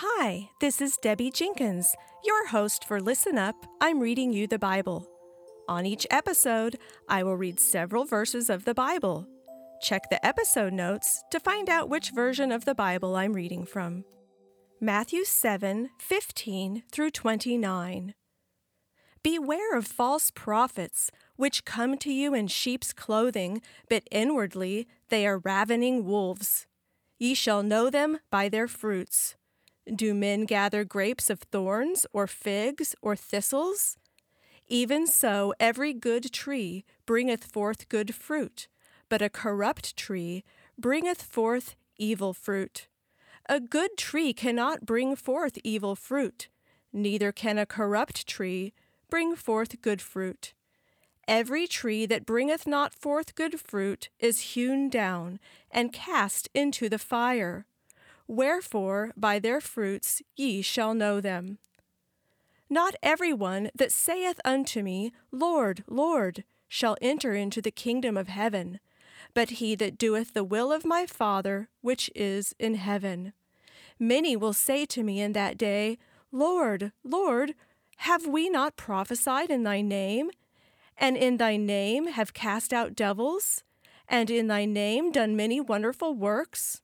Hi, this is Debbie Jenkins, your host for Listen Up. I'm reading you the Bible. On each episode, I will read several verses of the Bible. Check the episode notes to find out which version of the Bible I'm reading from. Matthew 7 15 through 29. Beware of false prophets, which come to you in sheep's clothing, but inwardly they are ravening wolves. Ye shall know them by their fruits. Do men gather grapes of thorns, or figs, or thistles? Even so, every good tree bringeth forth good fruit, but a corrupt tree bringeth forth evil fruit. A good tree cannot bring forth evil fruit, neither can a corrupt tree bring forth good fruit. Every tree that bringeth not forth good fruit is hewn down and cast into the fire. Wherefore by their fruits ye shall know them. Not every one that saith unto me, Lord, Lord, shall enter into the kingdom of heaven, but he that doeth the will of my Father which is in heaven. Many will say to me in that day, Lord, Lord, have we not prophesied in thy name? And in thy name have cast out devils? And in thy name done many wonderful works?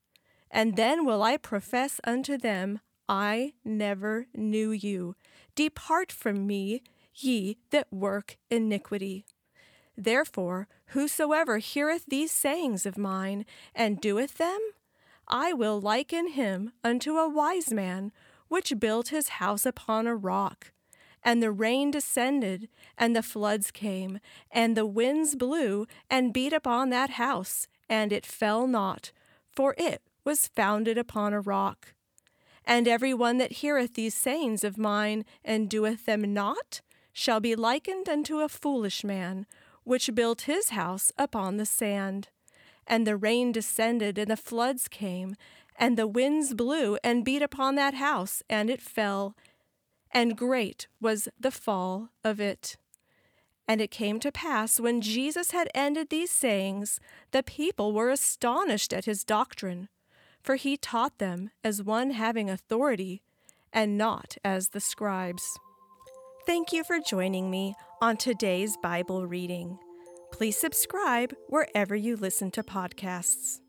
And then will I profess unto them, I never knew you. Depart from me, ye that work iniquity. Therefore, whosoever heareth these sayings of mine, and doeth them, I will liken him unto a wise man, which built his house upon a rock. And the rain descended, and the floods came, and the winds blew, and beat upon that house, and it fell not, for it was founded upon a rock. And every one that heareth these sayings of mine, and doeth them not, shall be likened unto a foolish man, which built his house upon the sand. And the rain descended, and the floods came, and the winds blew, and beat upon that house, and it fell and great was the fall of it. And it came to pass, when Jesus had ended these sayings, the people were astonished at his doctrine, for he taught them as one having authority, and not as the scribes. Thank you for joining me on today's Bible reading. Please subscribe wherever you listen to podcasts.